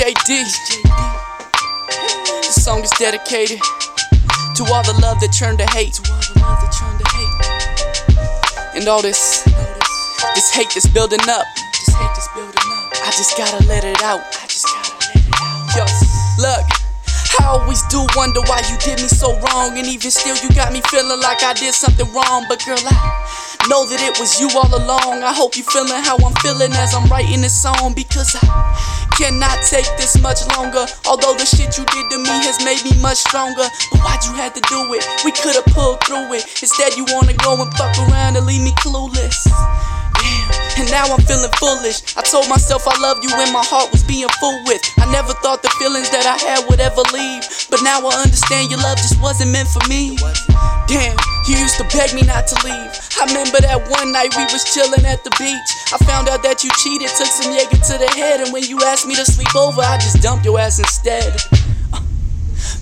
JD. This song is dedicated to all the love that turned to hate. And all this, this hate that's building up. I just gotta let it out. I just gotta let it out. Yo, look. I always do wonder why you did me so wrong, and even still, you got me feeling like I did something wrong. But girl, I know that it was you all along. I hope you feeling how I'm feeling as I'm writing this song because I cannot take this much longer. Although the shit you did to me has made me much stronger, but why'd you have to do it? We could've pulled through it. Instead, you wanna go and fuck around and leave me clueless. Damn, and now I'm feeling foolish. I told myself I loved you when my heart was being fooled with. I never thought the feelings that I had would ever leave. But now I understand your love just wasn't meant for me. To beg me not to leave. I remember that one night we was chilling at the beach. I found out that you cheated, took some Jaeger to the head, and when you asked me to sleep over, I just dumped your ass instead.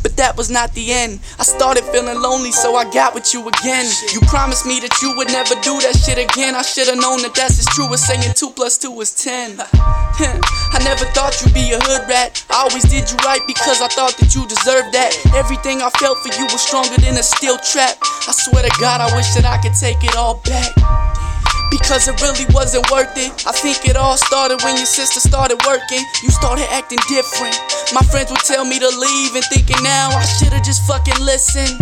But that was not the end. I started feeling lonely, so I got with you again. You promised me that you would never do that shit again. I should've known that that's as true as saying 2 plus 2 is 10. I never thought you'd be a hood rat. I always did you right because I thought that you deserved that. Everything I felt for you was stronger than a steel trap. I swear to God, I wish that I could take it all back. Because it really wasn't worth it. I think it all started when your sister started working. You started acting different. My friends would tell me to leave and thinking now I should've just fucking listened.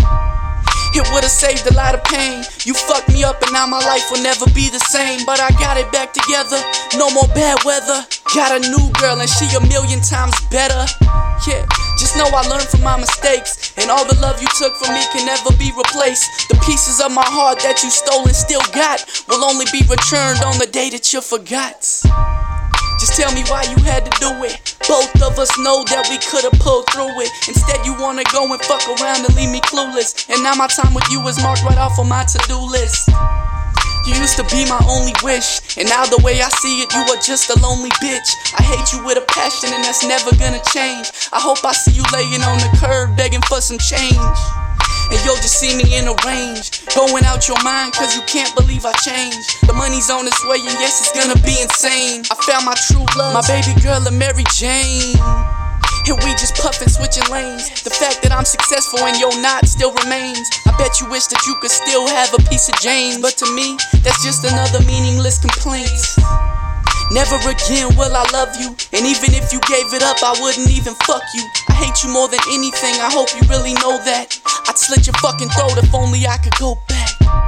It would've saved a lot of pain. You fucked me up and now my life will never be the same. But I got it back together. No more bad weather. Got a new girl and she a million times better. Yeah, just know I learned from my mistakes. And all the love you took from me can never be replaced. The pieces of my heart that you stole and still got will only be returned on the day that you forgot. Just tell me why you had to do it. Both of us know that we could've pulled through it. Instead, you wanna go and fuck around and leave me clueless. And now my time with you is marked right off on my to do list. You used to be my only wish, and now the way I see it, you are just a lonely bitch. I hate you with a passion, and that's never gonna change. I hope I see you laying on the curb begging for some change. And you'll just see me in a range, going out your mind cause you can't believe I changed. The money's on its way, and yes, it's gonna be insane. I found my true love, my baby girl, and Mary Jane. And we just puffin', switching lanes. The fact that I'm successful and you're not still remains. I bet you wish that you could still have a piece of Jane. But to me, that's just another meaningless complaint. Never again will I love you. And even if you gave it up, I wouldn't even fuck you. I hate you more than anything, I hope you really know that. I'd slit your fucking throat if only I could go back.